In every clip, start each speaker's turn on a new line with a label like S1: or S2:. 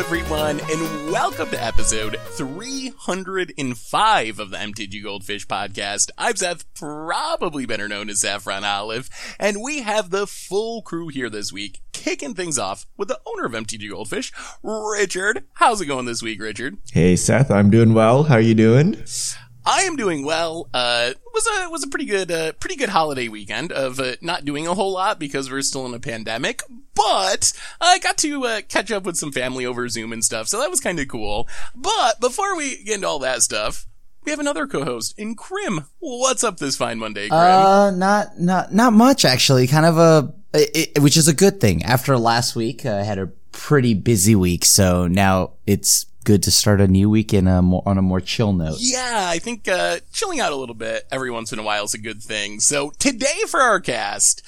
S1: everyone, and welcome to episode 305 of the MTG Goldfish podcast. I'm Seth, probably better known as Saffron Olive, and we have the full crew here this week, kicking things off with the owner of MTG Goldfish, Richard. How's it going this week, Richard?
S2: Hey Seth, I'm doing well. How are you doing?
S1: I am doing well. Uh, was a was a pretty good uh, pretty good holiday weekend of uh, not doing a whole lot because we're still in a pandemic, but I got to uh, catch up with some family over Zoom and stuff, so that was kind of cool. But before we get into all that stuff, we have another co-host in Krim. What's up this fine Monday, Krim?
S3: Uh, not not not much actually. Kind of a, it, which is a good thing. After last week, I had a pretty busy week, so now it's good to start a new week in a more, on a more chill note.
S1: Yeah, I think uh, chilling out a little bit every once in a while is a good thing. So today for our cast,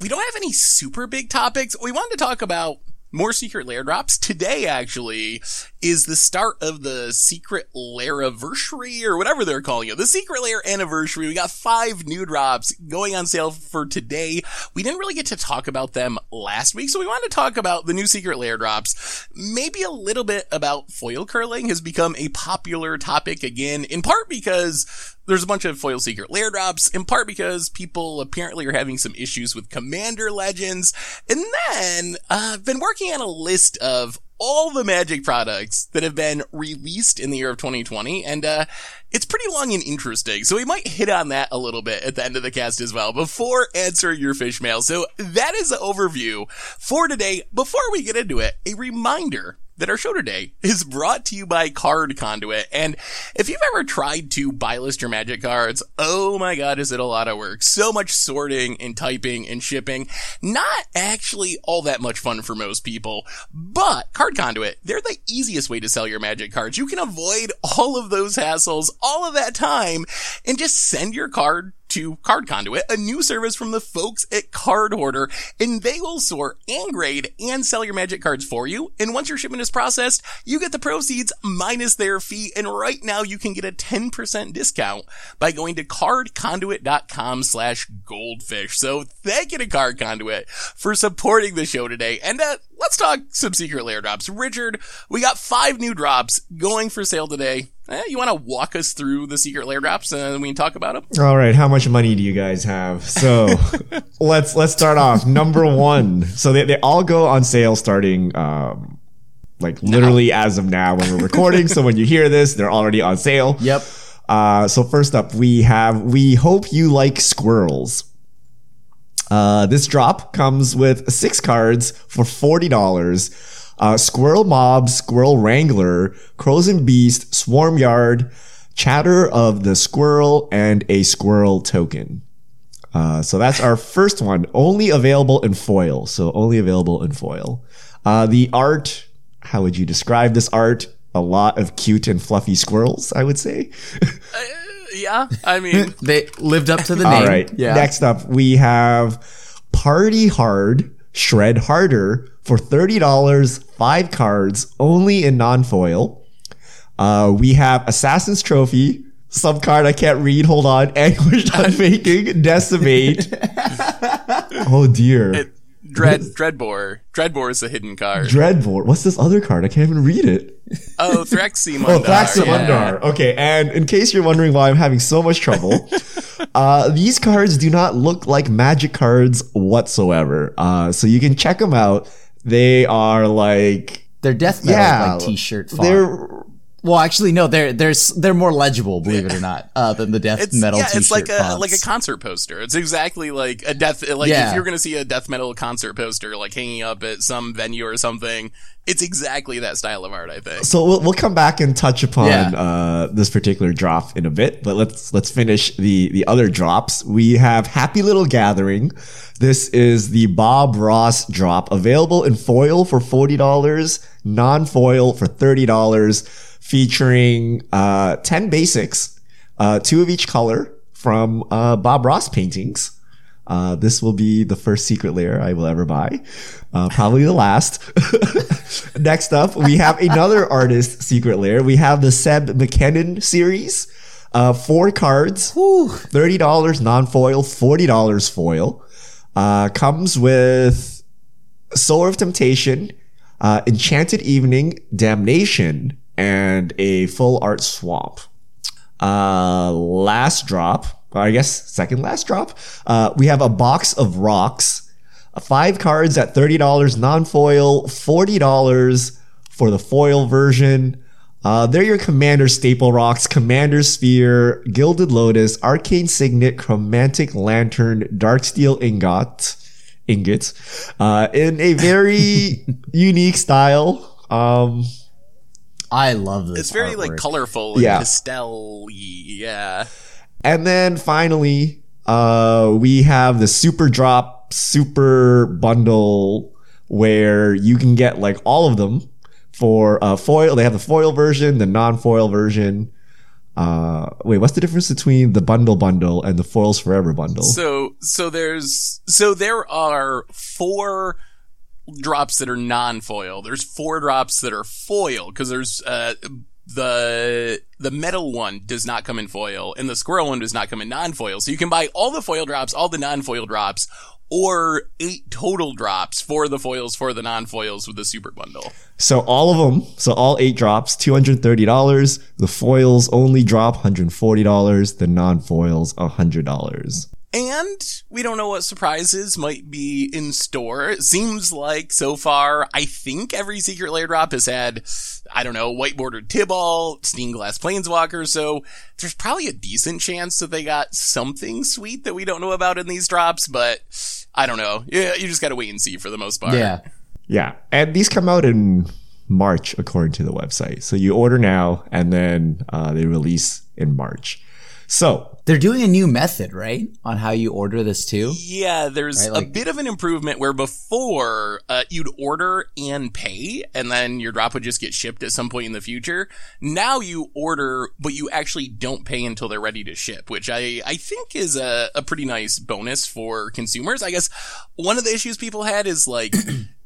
S1: we don't have any super big topics. We wanted to talk about more secret lair drops. Today, actually, is the start of the secret lair anniversary or whatever they're calling it. The secret lair anniversary. We got five new drops going on sale for today. We didn't really get to talk about them last week, so we wanted to talk about the new secret lair drops. Maybe a little bit about foil curling has become a popular topic again, in part because there's a bunch of foil secret lair drops, in part because people apparently are having some issues with commander legends. And then, uh, I've been working on a list of all the magic products that have been released in the year of 2020 and uh, it's pretty long and interesting. So we might hit on that a little bit at the end of the cast as well before answering your fish mail. So that is the overview for today. Before we get into it a reminder that our show today is brought to you by Card Conduit. And if you've ever tried to buy list your magic cards, oh my god, is it a lot of work. So much sorting and typing and shipping. Not actually all that much fun for most people, but Card Conduit, they're the easiest way to sell your magic cards. You can avoid all of those hassles, all of that time, and just send your card to Card Conduit, a new service from the folks at Cardhoarder, and they will sort and grade and sell your magic cards for you. And once your shipment is processed, you get the proceeds minus their fee. And right now you can get a 10% discount by going to cardconduit.com slash goldfish. So thank you to Card Conduit for supporting the show today. And uh, let's talk some secret lair drops. Richard, we got five new drops going for sale today. Eh, you want to walk us through the secret lair drops and we can talk about them?
S2: All right, how much money do you guys have? So let's let's start off. Number one. So they, they all go on sale starting um, like literally now. as of now when we're recording. so when you hear this, they're already on sale.
S3: Yep.
S2: Uh, so first up, we have we hope you like squirrels. Uh, this drop comes with six cards for forty dollars uh, Squirrel Mob, Squirrel Wrangler, Krosan Beast, Swarmyard, Chatter of the Squirrel, and a Squirrel token. Uh, so that's our first one. Only available in foil. So only available in foil. Uh, the art, how would you describe this art? A lot of cute and fluffy squirrels, I would say.
S1: yeah, I mean,
S3: they lived up to the name.
S2: All right. Yeah. Next up, we have Party Hard, Shred Harder for $30, five cards, only in non-foil. Uh, we have Assassin's Trophy, some card I can't read. Hold on. Anguish Unmaking, Decimate. oh dear. It,
S1: Dread Dreadbore. Dreadbore is a hidden card.
S2: Dreadbore. What's this other card? I can't even read it.
S1: Oh, Thraximundar. oh,
S2: Thraximundar. Yeah. Okay, and in case you're wondering why I'm having so much trouble, uh, these cards do not look like magic cards whatsoever. Uh, so you can check them out. They are like
S3: they're death metal yeah, like t-shirt font. They're well, actually, no. They're they're they're more legible, believe it or not, uh, than the death
S1: it's,
S3: metal.
S1: Yeah,
S3: it's
S1: like a
S3: fonts.
S1: like a concert poster. It's exactly like a death. Like yeah. if you're gonna see a death metal concert poster, like hanging up at some venue or something, it's exactly that style of art. I think.
S2: So we'll we'll come back and touch upon yeah. uh, this particular drop in a bit, but let's let's finish the the other drops. We have Happy Little Gathering. This is the Bob Ross drop, available in foil for forty dollars, non foil for thirty dollars featuring uh, 10 basics, uh, two of each color from uh, Bob Ross paintings. Uh, this will be the first secret lair I will ever buy. Uh, probably the last. Next up, we have another artist secret lair. We have the Seb McKinnon series. Uh, four cards, Whew. $30 non-foil, $40 foil. Uh, comes with Sower of Temptation, uh, Enchanted Evening, Damnation, and a full art swamp. Uh, last drop, or I guess second last drop, uh, we have a box of rocks, uh, five cards at $30 non-foil, $40 for the foil version. Uh, they're your Commander staple rocks, Commander's Sphere, Gilded Lotus, Arcane Signet, Chromatic Lantern, Darksteel Ingot, ingot, uh, in a very unique style. Um,
S3: I love this.
S1: It's very like colorful and
S2: Yeah.
S1: pastel yeah.
S2: And then finally, uh, we have the super drop, super bundle where you can get like all of them for uh, foil. They have the foil version, the non-foil version. Uh, wait, what's the difference between the bundle bundle and the foils forever bundle?
S1: So so there's so there are four drops that are non-foil. There's four drops that are foil because there's uh the the metal one does not come in foil and the squirrel one does not come in non-foil. So you can buy all the foil drops, all the non-foil drops, or eight total drops for the foils for the non-foils with the super bundle.
S2: So all of them, so all eight drops, two hundred thirty dollars. The foils only drop one hundred forty dollars. The non-foils hundred dollars.
S1: And we don't know what surprises might be in store. It seems like so far, I think every secret lair drop has had, I don't know, white bordered Tibalt, stained glass planeswalker. So there's probably a decent chance that they got something sweet that we don't know about in these drops, but I don't know. Yeah, you just gotta wait and see for the most part.
S3: Yeah.
S2: Yeah, and these come out in March according to the website. So you order now, and then uh, they release in March. So
S3: They're doing a new method, right? On how you order this too.
S1: Yeah, there's
S3: Right, like-
S1: a bit of an improvement where before uh, you'd order and pay, and then your drop would just get shipped at some point in the future. Now you order, but you actually don't pay until they're ready to ship, which I I think is a, a pretty nice bonus for consumers. I guess one of the issues people had is like.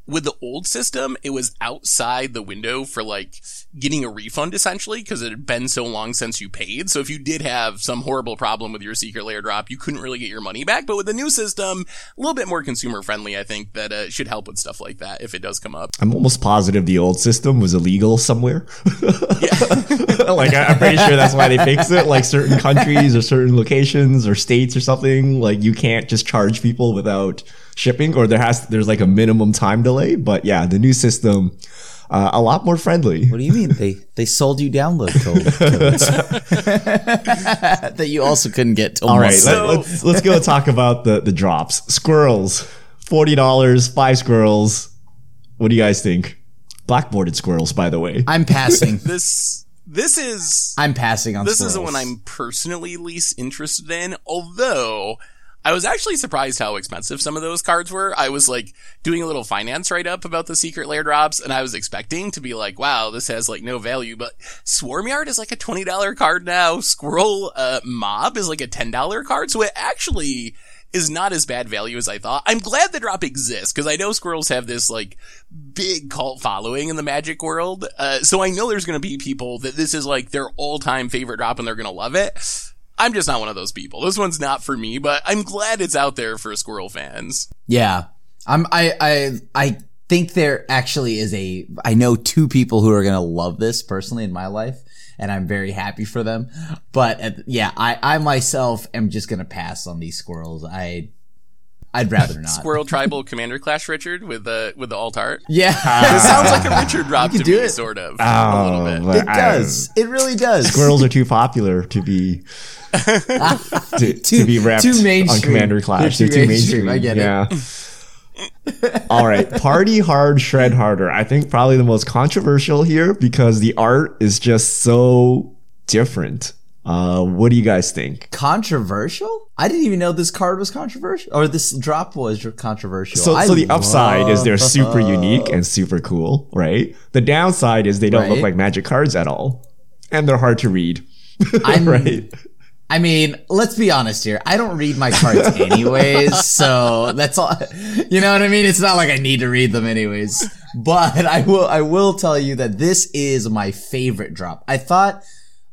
S1: With the old system, it was outside the window for like getting a refund essentially because it had been so long since you paid. So if you did have some horrible problem with your secret lair drop, you couldn't really get your money back. But with the new system, a little bit more consumer friendly, I think that uh, should help with stuff like that if it does come up.
S2: I'm almost positive the old system was illegal somewhere. Yeah. Like I'm pretty sure that's why they fixed it. Like certain countries or certain locations or states or something, like you can't just charge people without shipping, or there has there's like a minimum time delay. But yeah, the new system. Uh, a lot more friendly.
S3: What do you mean they they sold you download code codes that you also couldn't get till
S2: All right,
S1: So-
S2: let, us let's go talk about the the drops. Squirrels, forty dollars, five squirrels. What do you guys think? Blackboarded squirrels, by the way.
S3: I'm passing.
S1: This this is
S3: I'm passing on.
S1: this is the one I'm personally least interested in. Although I was actually surprised how expensive some of those cards were. I was like doing a little finance write up about the secret lair drops, and I was expecting to be like, "Wow, this has like no value." But Swarm Yard is like a twenty dollar card now. Squirrel uh, Mob is like a ten dollar card, so it actually is not as bad value as I thought. I'm glad the drop exists because I know squirrels have this like big cult following in the magic world. Uh, so I know there's going to be people that this is like their all time favorite drop and they're going to love it. I'm just not one of those people. This one's not for me, but I'm glad it's out there for squirrel fans.
S3: Yeah. I'm I I I think there actually is a I know two people who are going to love this personally in my life and I'm very happy for them. But at, yeah, I I myself am just going to pass on these squirrels. I I'd rather not.
S1: Squirrel Tribal Commander Clash Richard with the with the alt art.
S3: Yeah.
S1: This sounds like a Richard drop
S3: You
S1: to
S3: can do
S1: me,
S3: it.
S1: sort of.
S2: Oh,
S1: a little bit.
S2: but
S3: it
S2: I-
S3: does. It really does.
S2: Squirrels are too popular to be to, to be wrapped
S3: too
S2: on. Commander Clash.
S3: They're
S2: They're
S3: too
S2: too
S3: mainstream.
S2: mainstream.
S3: I get it.
S2: yeah. All right, party hard, shred harder. I think probably the most controversial here because the art is just so different. Uh, what do you guys think?
S3: Controversial? I didn't even know this card was controversial or this drop was controversial.
S2: So,
S3: I
S2: so the upside is they're super unique and super cool, right? The downside is they don't look like magic cards at all, and they're hard to read.
S3: I'm
S2: right?
S3: I mean, let's be honest here. I don't read my cards anyways, so that's all. You know what I mean? It's not like I need to read them anyways. But I will, I will tell you that this is my favorite drop. I thought,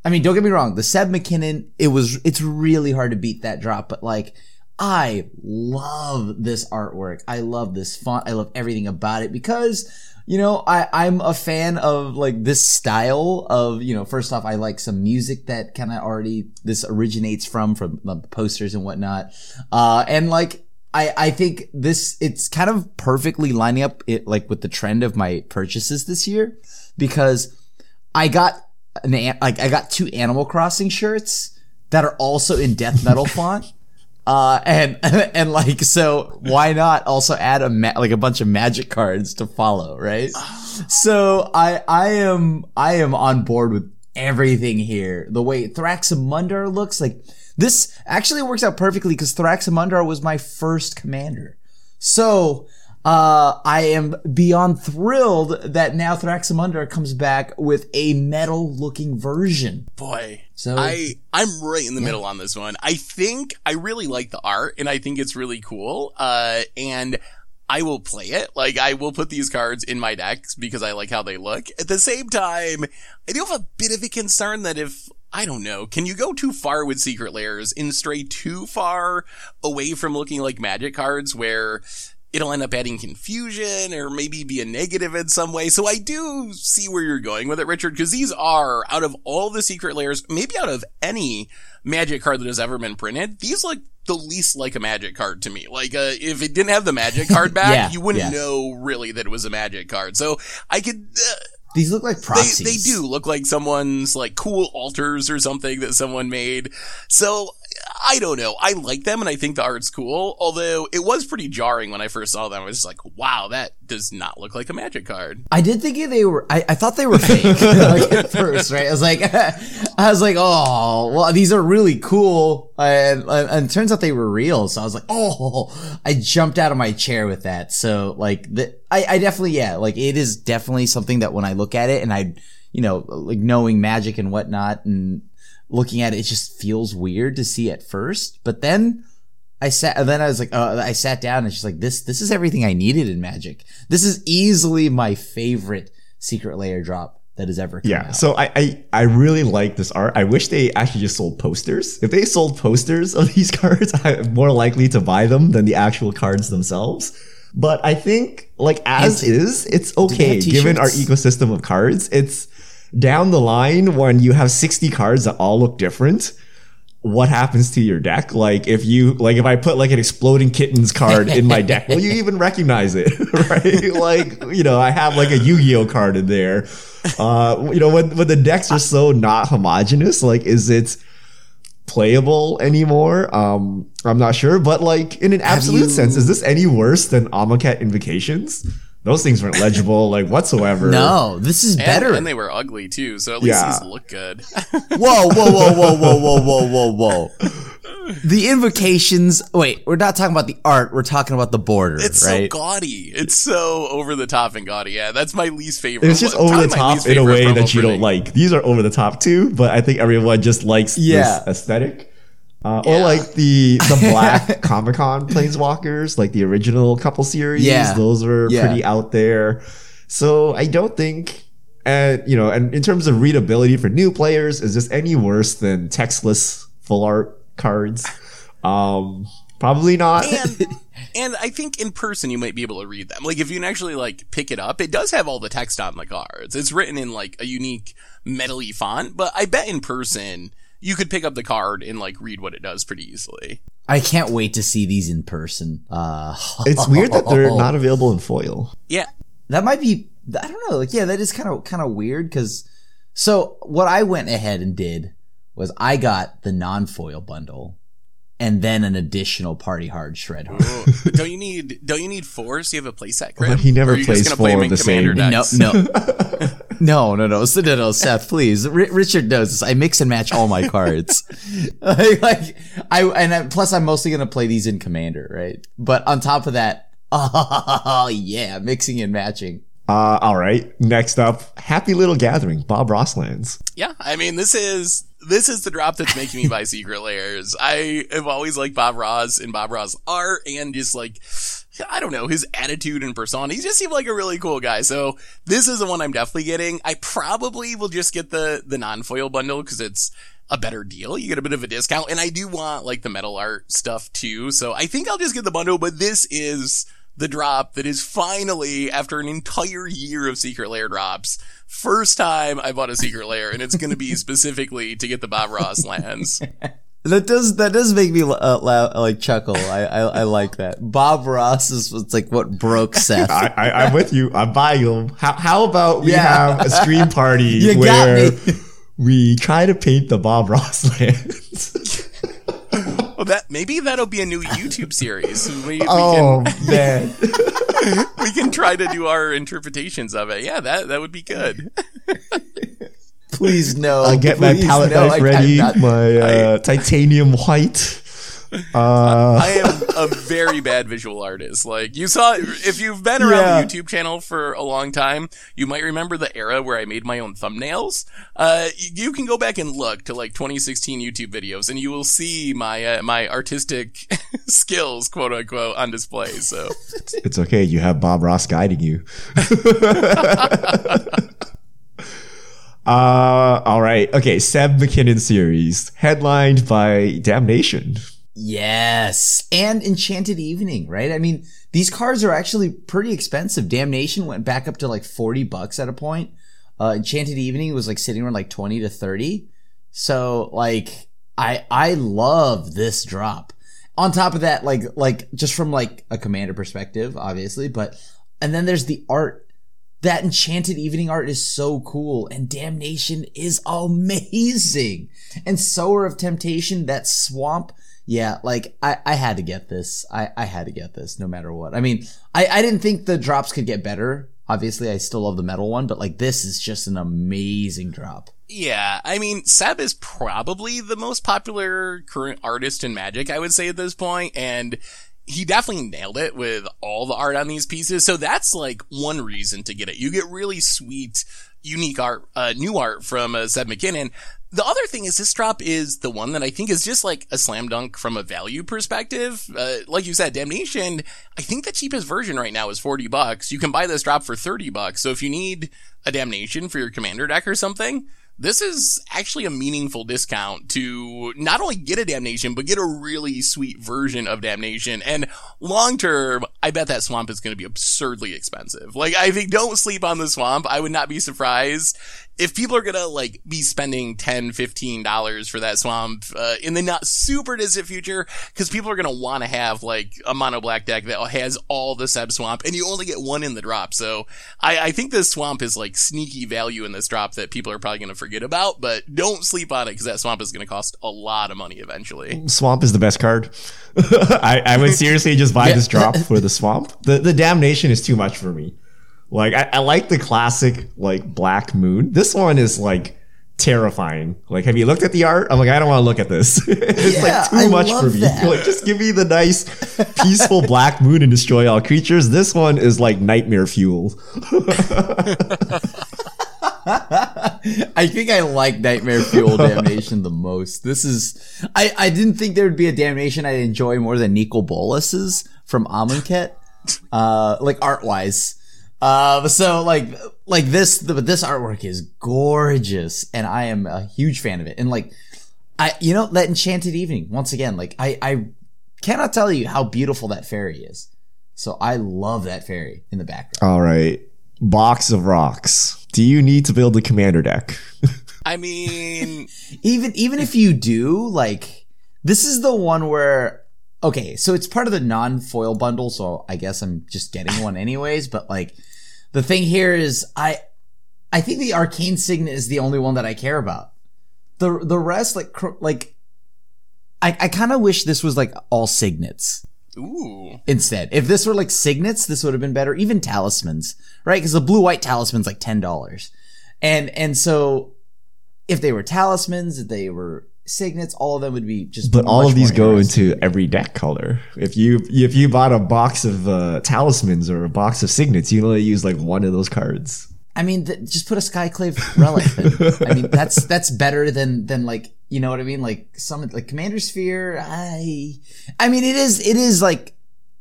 S3: I mean, don't get me wrong. The Seb McKinnon, it was, it's really hard to beat that drop, but like, I love this artwork. I love this font. I love everything about it because you know, I, I'm a fan of like this style of, you know, first off, I like some music that kind of already this originates from, from the posters and whatnot. Uh, and like, I, I think this, it's kind of perfectly lining up it like with the trend of my purchases this year because I got an, like, I got two Animal Crossing shirts that are also in death metal font. Uh, and, and like, so why not also add a, ma- like a bunch of magic cards to follow, right? So I, I am, I am on board with everything here. The way Thraximundar looks like this actually works out perfectly because Thraximundar was my first commander. So, uh, I am beyond thrilled that now Thraximundar comes back with a metal looking version.
S1: Boy,
S3: So-
S1: I I'm right in the middle on this one. I think I really like the art, and I think it's really cool. Uh, and I will play it. Like I will put these cards in my decks because I like how they look. At the same time, I do have a bit of a concern that if I don't know, can you go too far with secret lairs and stray too far away from looking like magic cards where it'll end up adding confusion or maybe be a negative in some way. So I do see where you're going with it, Richard, because these are out of all the secret lairs, maybe out of any magic card that has ever been printed, these look the least like a magic card to me. Like, uh, if it didn't have the magic card back,
S3: Yeah,
S1: you wouldn't
S3: yeah.
S1: know really that it was a magic card. So I could, uh,
S3: These look like
S1: they,
S3: proxies.
S1: they do look like someone's like cool altars or something that someone made. So I don't know. I like them and I think the art's cool. Although it was pretty jarring when I first saw them. I was just like, wow, that does not look like a magic card.
S3: I did think they were. I, I thought they were fake like at first, right? I was like, I was like, oh, well, these are really cool, and, and, turns out they were real. So I was like, oh, I jumped out of my chair with that. So like, the, I, I definitely, yeah, like it is definitely something that when I look at it, and I, you know, like knowing magic and whatnot, and looking at it, it just feels weird to see at first, but then. I sat, and then I was like, uh, I sat down and she's like, this, this is everything I needed in Magic. This is easily my favorite secret lair drop that has ever come
S2: Yeah,
S3: out.
S2: so I, I I really like this art. I wish they actually just sold posters. If they sold posters of these cards, I'm more likely to buy them than the actual cards themselves. But I think like as
S3: And-
S2: is, it's okay given our ecosystem of cards. It's down the line when you have 60 cards that all look different. What happens to your deck? Like if you like if I put like an exploding kittens card in my deck, will you even recognize it? right? Like, you know, I have like a Yu-Gi-Oh card in there. Uh, you know, when when the decks are so not homogenous, like is it playable anymore? Um, I'm not sure, but like in an absolute
S3: you-
S2: sense, is this any worse than Amonkhet Invocations? Those things weren't legible, like whatsoever.
S3: no, this is
S1: And,
S3: better.
S1: and they were ugly too. So at least
S2: Yeah.
S1: these look good.
S3: whoa, whoa, whoa, whoa, whoa, whoa, whoa, whoa, whoa. The invocations. Wait, we're not talking about the art. We're talking about the border,
S1: It's
S3: right?
S1: so gaudy. It's so over the top and gaudy. Yeah, that's my least favorite.
S2: It's just over the top in a way that you don't like. These are over the top too, but I think everyone just likes
S3: Yeah.
S2: this aesthetic. Uh, Or like the the black Comic Con Planeswalkers, like the original couple series.
S3: Yeah.
S2: Those were
S3: Yeah.
S2: pretty out there. So I don't think, and you know, and in terms of readability for new players, is this any worse than textless full art cards? Um, probably not.
S1: and and I think in person you might be able to read them. Like if you can actually like pick it up, it does have all the text on the cards. It's written in like a unique metally font, but I bet in person you could pick up the card and like read what it does pretty easily.
S3: I can't wait to see these in person. Uh,
S2: it's weird that they're not available in foil.
S1: Yeah.
S3: that might be I don't know, like yeah, that is kind of kind of weird cuz so what I went ahead and did was I got the non-foil bundle and then an additional party hard shred hard.
S1: Ooh. Don't you need don't you need fours? Do you have a playset? Krim?
S2: But he never
S1: Or are
S2: plays
S1: just gonna play
S2: four of the
S1: commander
S2: same.
S1: Decks?
S3: no. no, no, no, So, no, no, Seth, please. R- Richard knows this. I mix and match all my cards. like, like, I, and I, plus I'm mostly going to play these in commander, right? But on top of that, oh, yeah, mixing and matching.
S2: Uh, all right. Next up, Happy Little Gathering, Bob Rosslands.
S1: Yeah, I mean this is this is the drop that's making me buy Secret Layers. I have always liked Bob Ross and Bob Ross art and just like I don't know his attitude and persona. He just seemed like a really cool guy. So this is the one I'm definitely getting. I probably will just get the the non foil bundle because it's a better deal. You get a bit of a discount, and I do want like the metal art stuff too. So I think I'll just get the bundle. But this is the drop that is finally, after an entire year of secret lair drops, first time I bought a secret lair, and it's going to be specifically to get the Bob Ross lands.
S3: That does that does make me uh, laugh, like chuckle. I, I I like that. Bob Ross is it's like what broke Seth.
S2: I, I, I'm with you. I'm buying them. How, how about we
S3: Yeah.
S2: have a stream party
S3: You
S2: where we try to paint the Bob Ross lands?
S1: Well, that maybe that'll be a new YouTube series. We, we
S2: oh
S1: can
S2: man.
S1: we can try to do our interpretations of it. Yeah, that that would be good.
S3: Please no.
S2: I'll get my palette
S3: no,
S2: knife
S3: I- I'm
S2: ready,
S3: not-
S2: my uh, titanium white. Uh,
S1: I am a very bad visual artist. Like you saw, if you've been around
S3: Yeah.
S1: the YouTube channel for a long time, you might remember the era where I made my own thumbnails. Uh, you, you can go back and look to like 2016 YouTube videos, and you will see my uh, my artistic skills, quote unquote, on display. So
S2: it's okay. You have Bob Ross guiding you. uh, all right. Okay. Seb McKinnon series headlined by Damnation.
S3: Yes, and Enchanted Evening, right? I mean, these cards are actually pretty expensive. Damnation went back up to like forty bucks at a point. Uh, Enchanted Evening was like sitting around like twenty to thirty. So like, I I love this drop. On top of that, like like just from like a commander perspective, obviously, but and then there's the art. That Enchanted Evening art is so cool, and Damnation is amazing. And Sower of Temptation, that swamp, yeah, like I, I had to get this. I, I had to get this no matter what. I mean, I, I didn't think the drops could get better. Obviously, I still love the metal one, but like this is just an amazing drop.
S1: yeah, I mean, Seb is probably the most popular current artist in Magic, I would say at this point, and he definitely nailed it with all the art on these pieces. So that's like one reason to get it. You get really sweet, unique art, uh, new art from uh, Seb McKinnon. The other thing is this drop is the one that I think is just like a slam dunk from a value perspective. Uh, like you said, Damnation, I think the cheapest version right now is 40 bucks. You can buy this drop for 30 bucks. So if you need a Damnation for your commander deck or something, this is actually a meaningful discount to not only get a damnation, but get a really sweet version of damnation. And long term, I bet that swamp is going to be absurdly expensive. Like, I think don't sleep on the swamp. I would not be surprised if people are going to like be spending 10 $15 for that swamp, uh, in the not super distant future, cause people are going to want to have like a mono black deck that has all the Seb swamp and you only get one in the drop. So I, I think this swamp is like sneaky value in this drop that people are probably going to forget about, but don't sleep on it because that swamp is going to cost a lot of money eventually.
S2: Swamp is the best card. I, I would seriously just buy this drop for the swamp. The the damnation is too much for me. Like I, I like the classic like Black Moon. This one is like terrifying. Like, have you looked at the art? I'm like, I don't want to look at this. it's
S3: Yeah,
S2: like too
S3: I
S2: much for
S3: love
S2: me.
S3: that.
S2: Like, just give me the nice, peaceful Black Moon and destroy all creatures. This one is like nightmare fuel.
S3: I think I like Nightmare Fuel Damnation the most. This is I, I didn't think there would be a damnation I'd enjoy more than Nicol Bolas's from Amonkhet. Uh like art wise. Uh so like like this the, this artwork is gorgeous and I am a huge fan of it. And like I you know that enchanted evening once again like I I cannot tell you how beautiful that fairy is. So I love that fairy in the background.
S2: All right. Box of rocks. Do you need to build a commander deck?
S1: I mean,
S3: even even if you do like this is the one where okay so it's part of the non-foil bundle so i guess i'm just getting one anyways but like the thing here is i i think the arcane signet is the only one that i care about the the rest like like i i kind of wish this was like all signets
S1: ooh.
S3: instead. If this were like signets, this would have been better. Even talismans, right? Because the blue white talisman's like ten dollars, and and so if they were talismans, if they were signets, all of them would be just.
S2: But all of these go into every deck color. If you if you bought a box of uh, talismans or a box of signets, you only use like one of those cards.
S3: I mean, th- just put a skyclave relic. Then. I mean, that's that's better than than like you know what I mean. Like some like Commander's Sphere. I I mean, it is it is like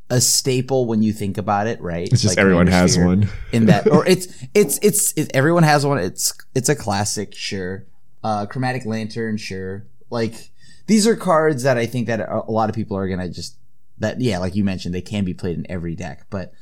S3: a staple when you think about it, right?
S2: It's just
S3: Like
S2: everyone
S3: Commander
S2: has
S3: Sphere.
S2: one.
S3: in that or it's it's it's it, everyone has one it's it's a classic sure uh chromatic lantern sure like these are cards that i think that a lot of people are gonna just that yeah, like you mentioned, they can be played in every deck, but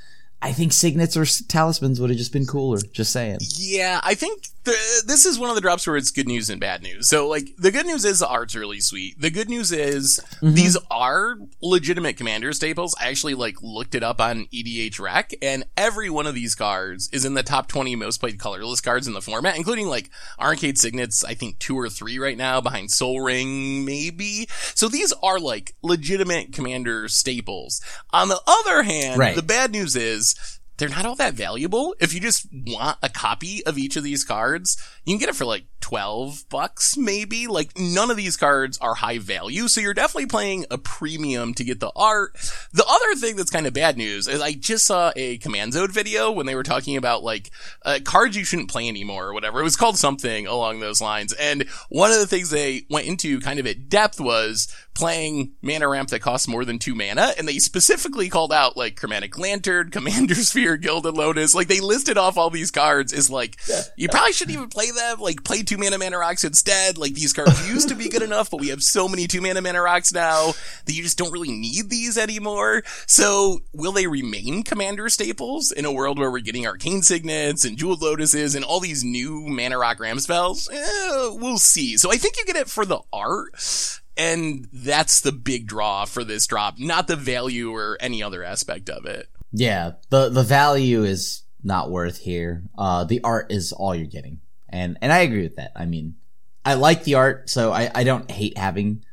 S3: I think signets or talismans would have just been cooler. Just saying.
S1: Yeah, I think the, this is one of the drops where it's good news and bad news. So, like, the good news is the art's really sweet. The good news is mm-hmm. these are legitimate commander staples. I actually like looked it up on EDHREC, and every one of these cards is in the top twenty most played colorless cards in the format, including like Arcane Signets. I think two or three right now behind Sol Ring, maybe. So these are like legitimate commander staples. On the other hand, right. the bad news is they're not all that valuable. If you just want a copy of each of these cards, you can get it for like 12 bucks maybe. Like none of these cards are high value, so you're definitely playing a premium to get the art. The other thing that's kind of bad news is I just saw a Command Zone video when they were talking about like uh, cards you shouldn't play anymore or whatever. It was called something along those lines. And one of the things they went into kind of at depth was playing mana ramp that costs more than two mana, and they specifically called out like Chromatic Lantern, Commander's Sphere, Gilded Lotus. Like they listed off all these cards Is like you probably shouldn't even play them. Like play two mana mana rocks instead. Like these cards used to be good enough, but we have so many two mana mana rocks now that you just don't really need these anymore. So will they remain Commander staples in a world where we're getting Arcane Signets and Jeweled Lotuses and all these new mana rock ram spells? Eh, we'll see. So I think you get it for the art and that's the big draw for this drop, not the value or any other aspect of it.
S3: Yeah, the the value is not worth here. Uh, the art is all you're getting, and and I agree with that. I mean, I like the art, so I I don't hate having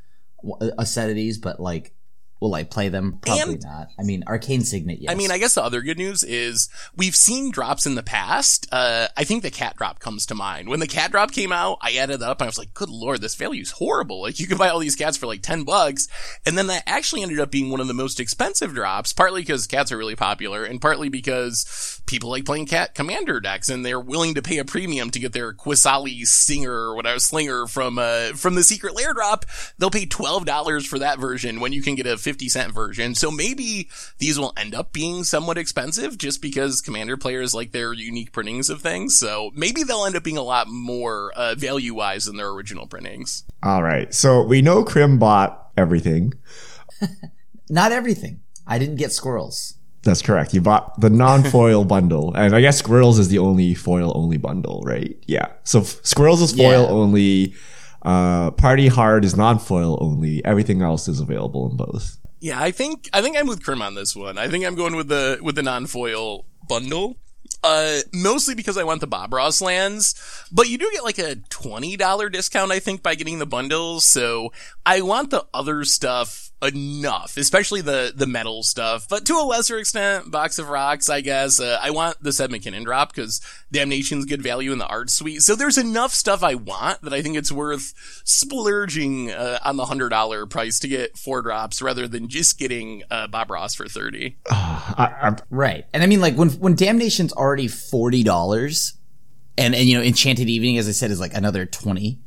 S3: a set of these, but like Will I play them? Probably and, not. I mean, Arcane Signet, yes.
S1: I mean, I guess the other good news is we've seen drops in the past. Uh, I think the cat drop comes to mind. When the cat drop came out, I added that up and I was like, good lord, this value is horrible. Like, you can buy all these cats for like 10 bucks. And then that actually ended up being one of the most expensive drops, partly because cats are really popular and partly because people like playing cat commander decks and they're willing to pay a premium to get their Qasali Singer or whatever slinger from, uh, from the secret lair drop. They'll pay $12 for that version when you can get a 50 cent version. So maybe these will end up being somewhat expensive just because commander players like their unique printings of things. So maybe they'll end up being a lot more uh, value wise than their original printings.
S2: All right. So we know Krim bought everything.
S3: Not everything. I didn't get squirrels.
S2: That's correct. You bought the non-foil bundle, and I guess Squirrels is the only foil-only bundle, right? Yeah. So f- Squirrels is foil yeah. only. Uh, Party Hard is non-foil only. Everything else is available in both.
S1: Yeah, I think I think I'm with Krim on this one. I think I'm going with the with the non-foil bundle. Uh, mostly because I want the Bob Ross lands, but you do get like a $20 discount, I think, by getting the bundles. So I want the other stuff enough, especially the the metal stuff, but to a lesser extent, Box of Rocks, I guess. Uh, I want the Seb McKinnon drop because Damnation's good value in the art suite. So there's enough stuff I want that I think it's worth splurging uh, on the hundred dollar price to get four drops rather than just getting uh, Bob Ross for thirty.
S3: right, and I mean like when when Damnation's already forty dollars, and and you know Enchanted Evening, as I said, is like another twenty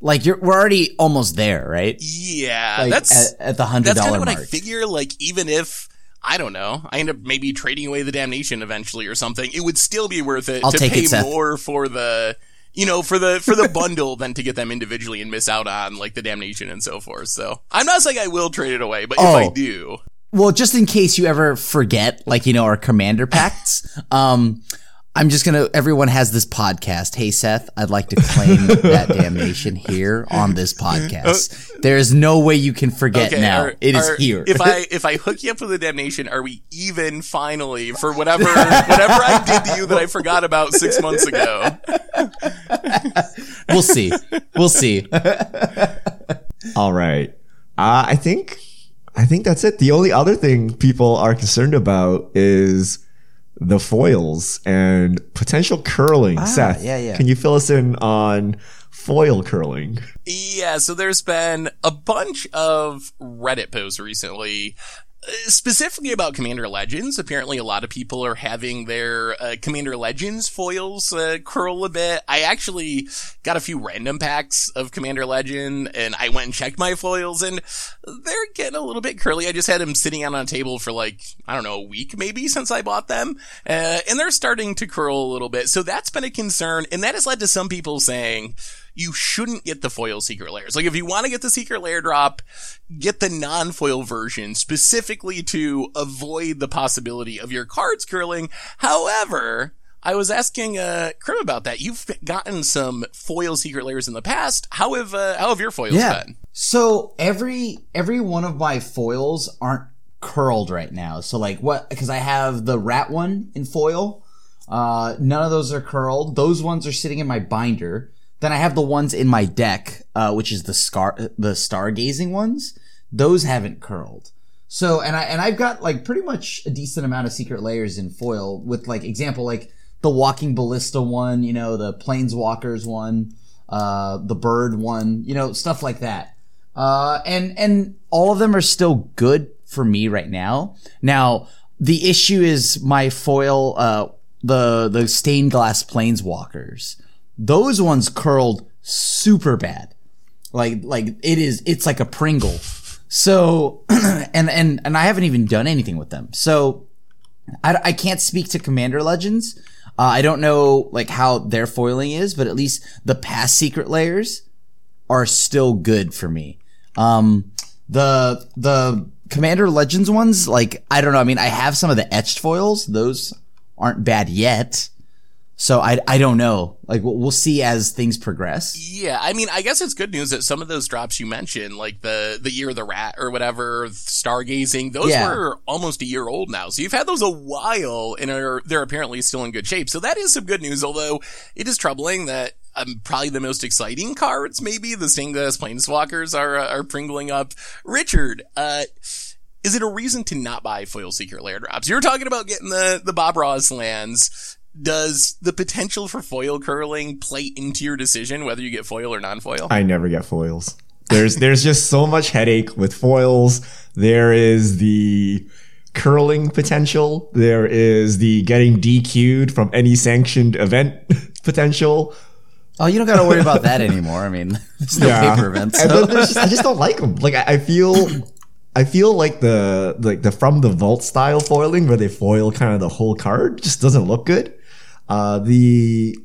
S3: like you're, we're already almost there, right?
S1: Yeah,
S3: like
S1: that's
S3: at, at the hundred dollar
S1: mark.
S3: That's kind
S1: of what I figure. Like even if I don't know, I end up maybe trading away the damnation eventually or something, it would still be worth it
S3: I'll
S1: to pay
S3: it,
S1: more for the you know, for the for the bundle than to get them individually and miss out on like the damnation and so forth. So I'm not saying I will trade it away, but oh. if I do,
S3: well, just in case you ever forget, like you know, our commander pacts, um, I'm just gonna. Everyone has this podcast. Hey Seth, I'd like to claim that damnation here on this podcast. There is no way you can forget okay, now. Are, it is
S1: are,
S3: here.
S1: If I if I hook you up with the damnation, are we even finally for whatever whatever I did to you that I forgot about six months ago?
S3: we'll see. We'll see.
S2: All right. Uh, I think I think that's it. The only other thing people are concerned about is the foils and potential curling. Ah, Seth,
S3: yeah, yeah.
S2: Can you fill us in on foil curling?
S1: Yeah, so there's been a bunch of Reddit posts recently specifically about Commander Legends, apparently a lot of people are having their uh, Commander Legends foils uh, curl a bit. I actually got a few random packs of Commander Legend, and I went and checked my foils, and they're getting a little bit curly. I just had them sitting out on a table for like I don't know a week maybe since I bought them, uh, and they're starting to curl a little bit. So that's been a concern, and that has led to some people saying you shouldn't get the foil secret lairs. Like if you want to get the secret lair drop, get the non-foil version specifically to avoid the possibility of your cards curling. However, I was asking uh Krim about that. You've gotten some foil secret lairs in the past. How have uh, how have your foils
S3: Yeah.
S1: been?
S3: So every every one of my foils aren't curled right now. So like what? Because I have the rat one in foil. Uh, none of those are curled. Those ones are sitting in my binder. Then I have the ones in my deck, uh, which is the scar the stargazing ones. Those haven't curled. So and I and I've got like pretty much a decent amount of secret lairs in foil with like example like the walking ballista one, you know, the planeswalkers one, uh, the bird one, you know, stuff like that. Uh, and and all of them are still good for me right now. Now the issue is my foil, uh, the the stained glass planeswalkers. Those ones curled super bad. Like like it is it's like a Pringle. So and and and I haven't even done anything with them. So I, I can't speak to Commander Legends. Uh, I don't know like how their foiling is, but at least the past secret lairs are still good for me. Um, the the Commander Legends ones, like I don't know. I mean, I have some of the etched foils; those aren't bad yet. So I I don't know. Like we'll, we'll see as things progress.
S1: Yeah, I mean, I guess it's good news that some of those drops you mentioned, like the the year of the rat or whatever, stargazing, those
S3: Yeah.
S1: were almost a year old now. So you've had those a while, and are they're apparently still in good shape. So that is some good news. Although it is troubling that um, probably the most exciting cards, maybe the stained glass planeswalkers, are uh, are pringling up. Richard, uh. Is it a reason to not buy foil secret lair drops? You're talking about getting the, the Bob Ross lands. Does the potential for foil curling play into your decision whether you get foil or non-foil?
S2: I never get foils. There's there's just so much headache with foils. There is the curling potential. There is the getting DQ'd from any sanctioned event potential.
S3: Oh, you don't got to worry about that anymore. I mean, there's no paper events. So-
S2: just, I just don't like them. Like I, I feel, I feel like the like the from the vault style foiling where they foil kind of the whole card just doesn't look good. Uh, the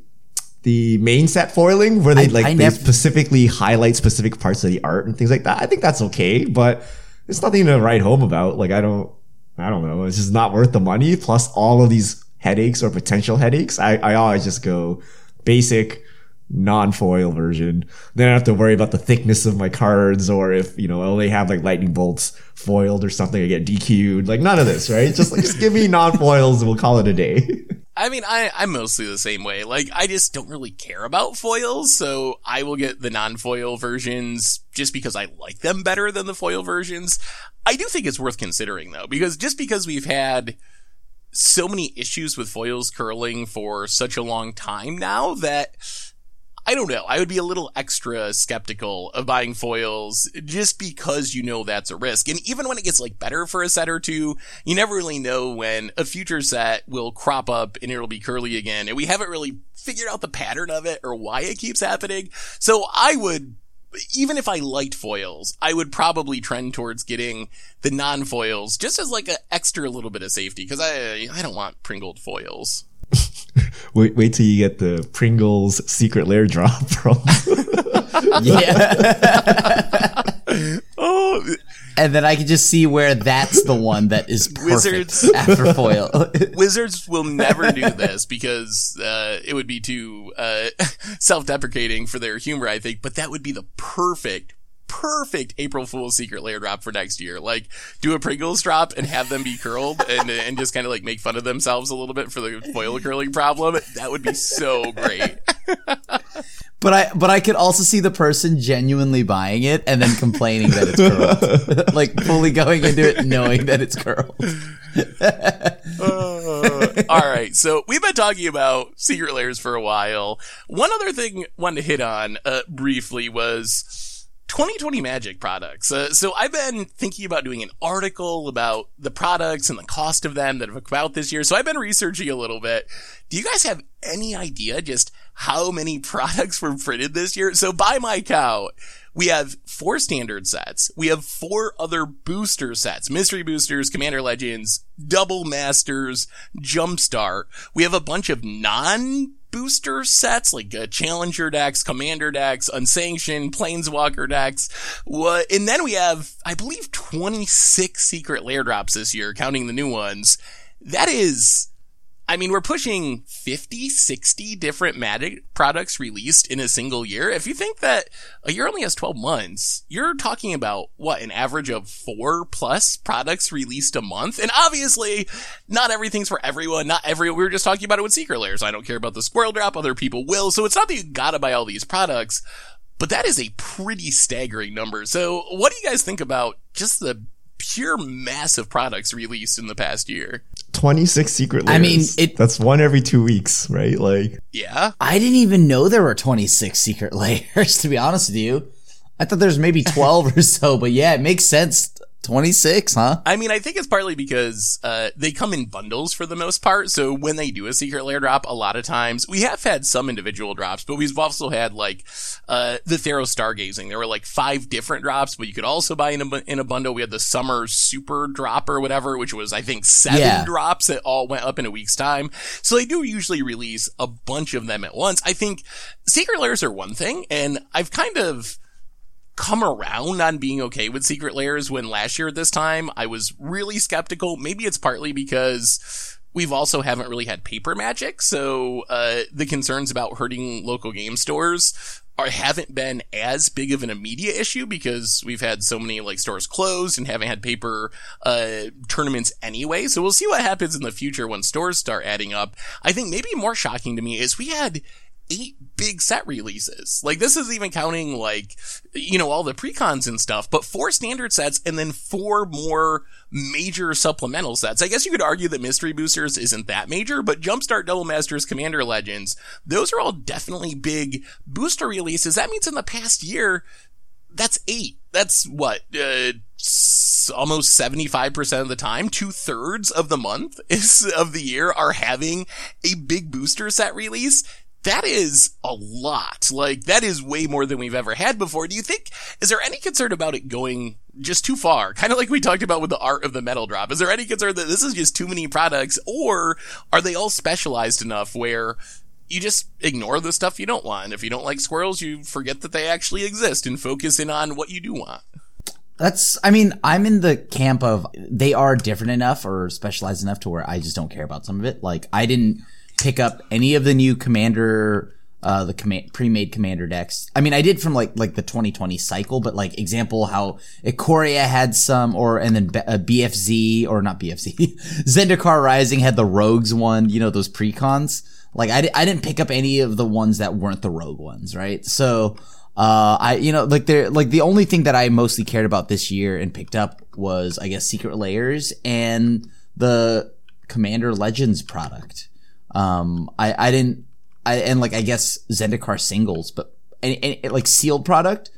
S2: the main set foiling where they
S3: I-
S2: like
S3: I
S2: they
S3: nev-
S2: specifically highlight specific parts of the art and things like that. I think that's okay, but it's nothing to write home about. Like I don't, I don't know. It's just not worth the money. Plus all of these headaches or potential headaches. I, I always just go basic non-foil version. Then I don't have to worry about the thickness of my cards or if, you know, they have like lightning bolts foiled or something, I get DQ'd. Like none of this, right? Just like, just give me non-foils and we'll call it a day.
S1: I mean, I, I'm mostly the same way. Like, I just don't really care about foils, so I will get the non-foil versions just because I like them better than the foil versions. I do think it's worth considering though, because just because we've had so many issues with foils curling for such a long time now that I don't know. I would be a little extra skeptical of buying foils just because you know that's a risk. And even when it gets like better for a set or two, you never really know when a future set will crop up and it'll be curly again. And we haven't really figured out the pattern of it or why it keeps happening. So I would, even if I liked foils, I would probably trend towards getting the non-foils just as like an extra little bit of safety because I, I don't want pringled foils.
S2: wait, wait till you get the Pringles secret lair drop from.
S3: yeah.
S1: Oh,
S3: and then I can just see where that's the one that is perfect
S1: Wizards.
S3: after foil.
S1: Wizards will never do this because uh, it would be too uh, self-deprecating for their humor, I think. But that would be the perfect, perfect April Fool's secret lair drop for next year. Like, do a Pringles drop and have them be curled and and just kind of like make fun of themselves a little bit for the foil curling problem. That would be so great.
S3: But I but I could also see the person genuinely buying it and then complaining that it's curled. like fully going into it knowing that it's curled.
S1: Uh, all right, so we've been talking about secret lairs for a while. One other thing I wanted to hit on uh, briefly was 2020 Magic products. Uh, so I've been thinking about doing an article about the products and the cost of them that have come out this year. So I've been researching a little bit. Do you guys have any idea just how many products were printed this year? So by my count, we have four standard sets. We have four other booster sets, mystery boosters, commander legends, double masters, jumpstart. We have a bunch of non booster sets like uh, Challenger decks, Commander decks, Unsanctioned, Planeswalker decks. What, and then we have, I believe, 26 secret lair drops this year, counting the new ones. That is I mean, we're pushing 50, 60 different Magic products released in a single year. If you think that a year only has 12 months, you're talking about what, an average of four plus products released a month? And obviously, not everything's for everyone. Not every, we were just talking about it with Secret Lairs. I don't care about the squirrel drop. Other people will. So it's not that you gotta buy all these products, but that is a pretty staggering number. So what do you guys think about just the pure massive products released in the past year.
S2: 26 secret lairs.
S3: I mean, it-
S2: that's one every two weeks, right? Like,
S1: Yeah.
S3: I didn't even know there were 26 secret lairs, to be honest with you. I thought there's maybe 12 or so, but yeah, it makes sense 26, huh?
S1: I mean, I think it's partly because uh, they come in bundles for the most part. So when they do a secret lair drop, a lot of times we have had some individual drops, but we've also had like uh, the Theros Stargazing. There were like five different drops, but you could also buy in a, in a bundle. We had the Summer Super Drop or whatever, which was I think seven
S3: Yeah.
S1: drops that all went up in a week's time. So they do usually release a bunch of them at once. I think secret lairs are one thing, and I've kind of come around on being okay with secret lairs when last year at this time I was really skeptical. Maybe it's partly because we've also haven't really had paper magic, so uh, the concerns about hurting local game stores are haven't been as big of an immediate issue because we've had so many like stores closed and haven't had paper uh tournaments anyway. So we'll see what happens in the future when stores start adding up. I think maybe more shocking to me is we had eight big set releases. Like this is even counting like, you know, all the precons and stuff, but four standard sets and then four more major supplemental sets. I guess you could argue that Mystery Boosters isn't that major, but Jumpstart Double Masters, Commander Legends, those are all definitely big booster releases. That means in the past year, that's eight. That's what, uh, almost 75% of the time, two thirds of the month is of the year are having a big booster set release. That is a lot. Like, that is way more than we've ever had before. Do you think, is there any concern about it going just too far? Kind of like we talked about with the art of the metal drop. Is there any concern that this is just too many products or are they all specialized enough where you just ignore the stuff you don't want? If you don't like squirrels, you forget that they actually exist and focus in on what you do want.
S3: That's, I mean, I'm in the camp of they are different enough or specialized enough to where I just don't care about some of it. Like, I didn't pick up any of the new commander, uh, the command, pre-made commander decks. I mean, I did from like, like the 2020 cycle, but like example, how Ikoria had some, or, and then B- uh, BFZ, or not BFZ, Zendikar Rising had the rogues one, you know, those precons. Like, I, I didn't pick up any of the ones that weren't the rogue ones, right? So, uh, I, you know, like there, like the only thing that I mostly cared about this year and picked up was, I guess, Secret Lairs and the Commander Legends product. Um, I, I didn't, I, and like, I guess Zendikar singles, but any, any, like sealed product,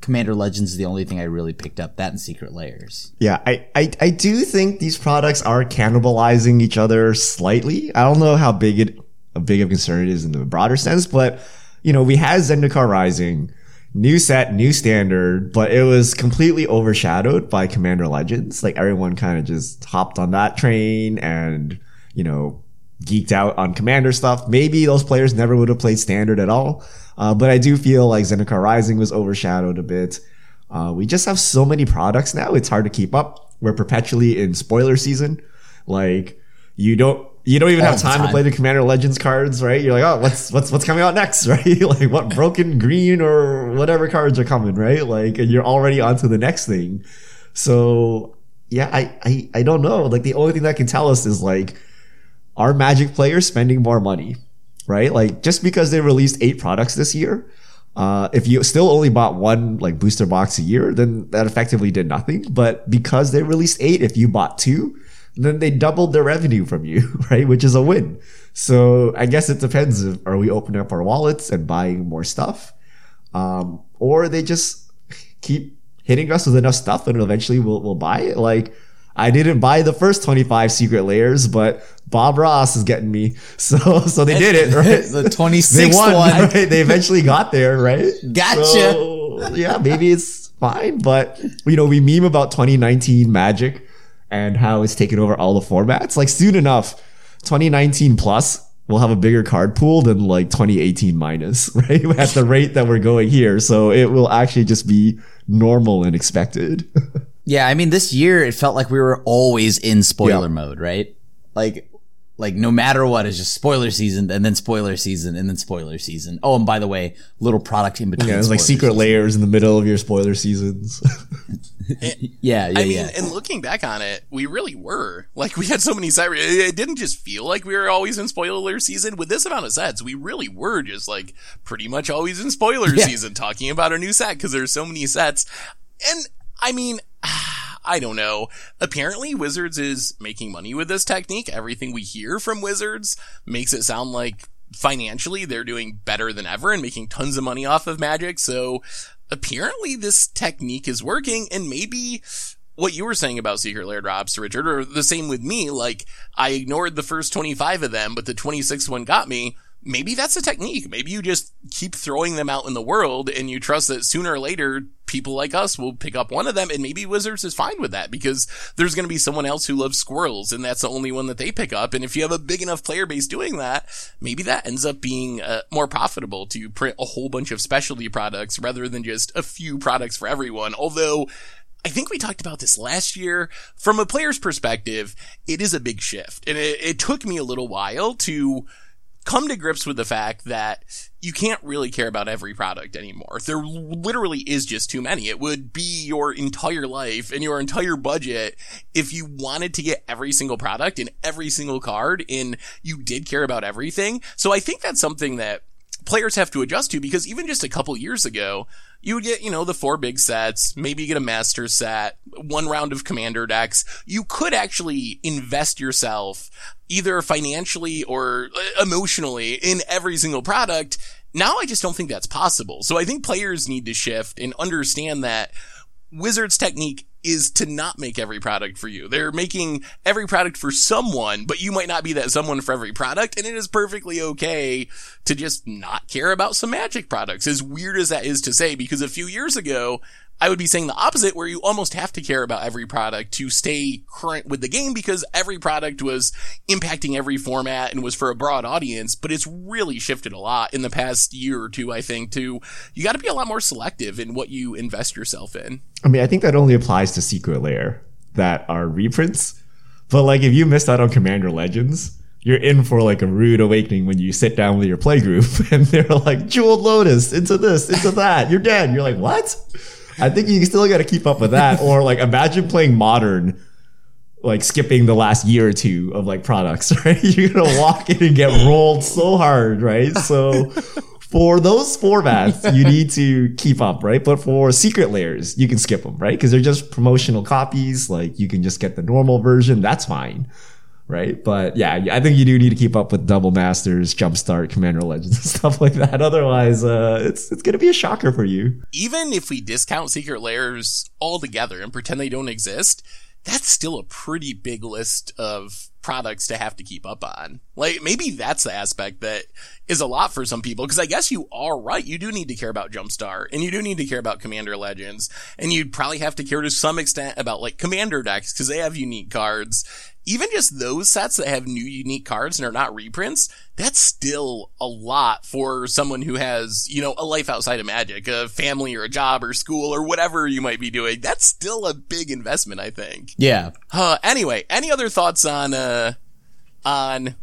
S3: Commander Legends is the only thing I really picked up. That and Secret Lairs.
S2: yeah, I, I, I do think these products are cannibalizing each other slightly. I don't know how big it, a big of concern it is in the broader sense, but you know, we had Zendikar Rising, new set, new standard, but it was completely overshadowed by Commander Legends. Like everyone kind of just hopped on that train and, you know, geeked out on Commander stuff. Maybe those players never would have played standard at all. Uh, but I do feel like Zendikar Rising was overshadowed a bit. Uh, we just have so many products now. It's hard to keep up. We're perpetually in spoiler season. Like you don't, you don't even
S3: All
S2: have
S3: the
S2: time, to play the Commander Legends cards, right? You're like, oh, what's what's what's coming out next, right? like what broken green or whatever cards are coming, right? Like, and you're already on to the next thing. So yeah, I, I I don't know. Like the only thing that can tell us is like, are Magic players spending more money, right? Like just because they released eight products this year, uh, if you still only bought one like booster box a year, then that effectively did nothing. But because they released eight, if you bought two, then they doubled their revenue from you, right? Which is a win. So I guess it depends. If, are we opening up our wallets and buying more stuff? Um, or they just keep hitting us with enough stuff and eventually we'll, we'll buy it. Like, I didn't buy the first 25 secret lairs, but Bob Ross is getting me. So, so they did it, right?
S3: the
S2: they
S3: 26th
S2: won,
S3: one.
S2: right? They eventually got there, right?
S3: Gotcha.
S2: So, yeah, maybe it's fine, but you know, we meme about 2019 Magic and how it's taken over all the formats. Like soon enough, 2019 plus we'll have a bigger card pool than like 2018 minus, right? At the rate that we're going here. So it will actually just be normal and expected.
S3: Yeah, I mean, this year it felt like we were always in spoiler yeah. mode, right? Like, like no matter what, it's just spoiler season and then spoiler season and then spoiler season. Oh, and by the way, little product in between.
S2: Yeah, it's like secret season. layers in the middle of your spoiler seasons.
S3: yeah, yeah, I mean, yeah.
S1: and looking back on it, we really were like we had so many sets. It didn't just feel like we were always in spoiler season. With this amount of sets, we really were just like pretty much always in spoiler yeah. season, talking about a new set because there's so many sets. And I mean. I don't know. Apparently Wizards is making money with this technique. Everything we hear from Wizards makes it sound like financially they're doing better than ever and making tons of money off of Magic. So apparently this technique is working and maybe what you were saying about secret lair drops, Richard, or the same with me. Like I ignored the first 25 of them, but the 26th one got me maybe that's a technique. Maybe you just keep throwing them out in the world and you trust that sooner or later people like us will pick up one of them and maybe Wizards is fine with that because there's going to be someone else who loves squirrels and that's the only one that they pick up. And if you have a big enough player base doing that, maybe that ends up being uh, more profitable to print a whole bunch of specialty products rather than just a few products for everyone. Although I think we talked about this last year. From a player's perspective, it is a big shift and it, it took me a little while to come to grips with the fact that you can't really care about every product anymore. There literally is just too many. It would be your entire life and your entire budget if you wanted to get every single product and every single card and you did care about everything. So I think that's something that players have to adjust to because even just a couple years ago, you would get, you know, the four big sets, maybe you get a master set, one round of commander decks. You could actually invest yourself either financially or uh, emotionally in every single product. Now I just don't think that's possible. So I think players need to shift and understand that Wizards technique is to not make every product for you. They're making every product for someone, but you might not be that someone for every product. And it is perfectly okay to just not care about some magic products, as weird as that is to say, because a few years ago, I would be saying the opposite where you almost have to care about every product to stay current with the game because every product was impacting every format and was for a broad audience, but it's really shifted a lot in the past year or two, I think, to you got to be a lot more selective in what you invest yourself in.
S2: I mean, I think that only applies to Secret Lair that are reprints. But like if you missed out on Commander Legends, you're in for like a rude awakening when you sit down with your playgroup and they're like jeweled lotus into this, into that. You're dead. You're like, what? I think you still got to keep up with that. or like imagine playing modern, like skipping the last year or two of like products, right? You're gonna walk in and get rolled so hard, right? So for those formats, you need to keep up, right? But for secret lairs, you can skip them, right? Because they're just promotional copies. Like you can just get the normal version. That's fine right? But yeah, I think you do need to keep up with Double Masters, Jumpstart, Commander Legends, and stuff like that. Otherwise, uh, it's it's gonna be a shocker for you.
S1: Even if we discount Secret lairs altogether and pretend they don't exist, that's still a pretty big list of products to have to keep up on. Like maybe that's the aspect that is a lot for some people because I guess you are right. You do need to care about Jumpstart and you do need to care about Commander Legends and you'd probably have to care to some extent about like Commander decks because they have unique cards even just those sets that have new unique cards and are not reprints, that's still a lot for someone who has, you know, a life outside of magic, a family or a job or school or whatever you might be doing. That's still a big investment, I think.
S3: Yeah.
S1: Uh, anyway, any other thoughts on, uh, on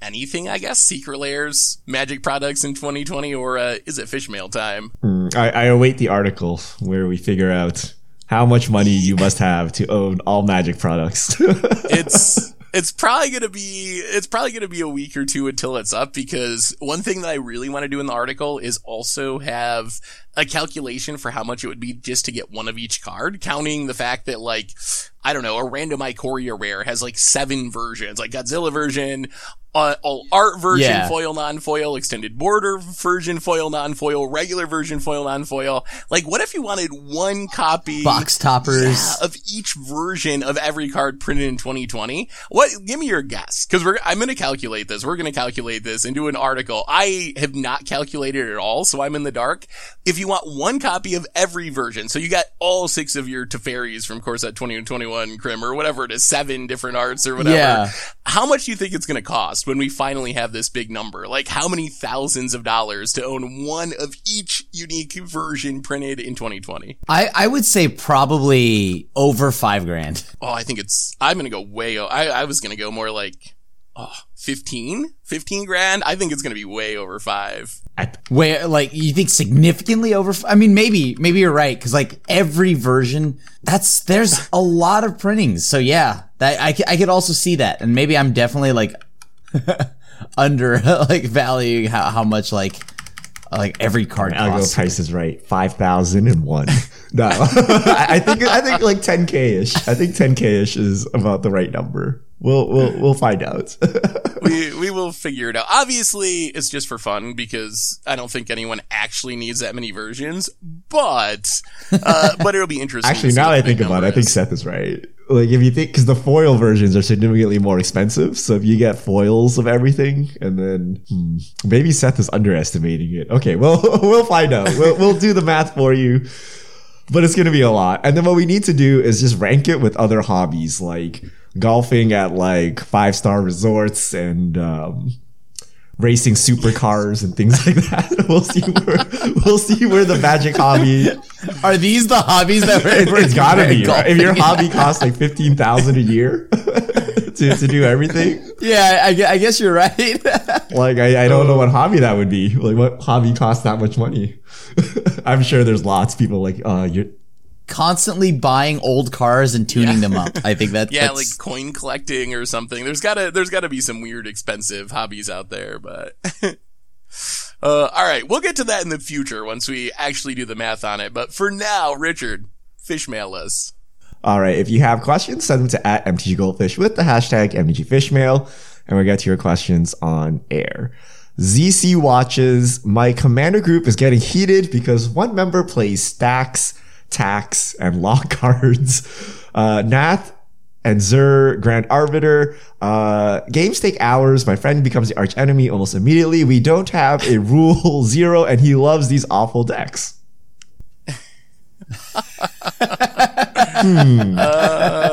S1: anything, I guess? Secret lairs, magic products in 2020, or, uh, is it fishmail time?
S2: Mm, I, I await the article where we figure out how much money you must have to own all magic products.
S1: it's it's probably gonna be it's probably gonna be a week or two until it's up because one thing that I really want to do in the article is also have a calculation for how much it would be just to get one of each card, counting the fact that like I don't know, a random Ikoria rare has like seven versions, like Godzilla version, uh, all art version, yeah. foil, non-foil, extended border version, foil, non-foil, regular version, foil, non-foil. Like, what if you wanted one copy
S3: box toppers
S1: yeah, of each version of every card printed in 2020? What? Give me your guess, because we're I'm going to calculate this. We're going to calculate this and do an article. I have not calculated it at all, so I'm in the dark. If you want one copy of every version, so you got all six of your Teferis from Core Set 2021 Krim or whatever it is, seven different arts or whatever. Yeah. how much do you think it's going to cost when we finally have this big number? Like how many thousands of dollars to own one of each unique version printed in 2020?
S3: I, I would say probably over five grand.
S1: Oh, I think it's, I'm going to go way, I, I was going to go more like, oh, 15? 15 grand? I think it's going to be way over five.
S3: Where, like, you think significantly over? I mean, maybe, maybe you're right. Cause like every version, that's, there's a lot of printings. So yeah, that I, I could also see that. And maybe I'm definitely like under, like valuing how, how much like, like every card
S2: I'll
S3: costs.
S2: go price is right. Five thousand and one. no. I I think I think like ten K ish. I think ten K ish is about the right number. We'll we'll we'll find out.
S1: we we will figure it out. Obviously, it's just for fun because I don't think anyone actually needs that many versions. But uh, but it'll be interesting.
S2: Actually, now that I think about it, I think. Seth is right. Like if you think because the foil versions are significantly more expensive, so if you get foils of everything, and then hmm, maybe Seth is underestimating it. Okay, well we'll find out. We'll we'll do the math for you. But it's gonna be a lot. And then what we need to do is just rank it with other hobbies like golfing at like five star resorts and um, racing supercars and things like that. We'll see where we'll see where the magic hobby
S3: Are these the hobbies that we're,
S2: it, it's gotta be right? if your hobby costs like fifteen thousand a year to, to do everything.
S3: Yeah, I, I guess you're right.
S2: Like I, I don't know what hobby that would be. Like what hobby costs that much money? I'm sure there's lots of people like uh you're
S3: Constantly buying old cars and tuning them up. I think that
S1: yeah,
S3: that's,
S1: like coin collecting or something. There's gotta there's gotta be some weird expensive hobbies out there, but. Uh, all right, we'll get to that in the future once we actually do the math on it. But for now, Richard, fish mail us.
S2: all right. If you have questions, send them to at MTG Goldfish with the hashtag MTG Fishmail, and we'll get to your questions on air. ZC watches. My commander group is getting heated because one member plays stacks, tax, and law cards. Uh, Nath and Zur, Grand Arbiter. Uh, games take hours. My friend becomes the arch enemy almost immediately. We don't have a rule zero, and he loves these awful decks. hmm.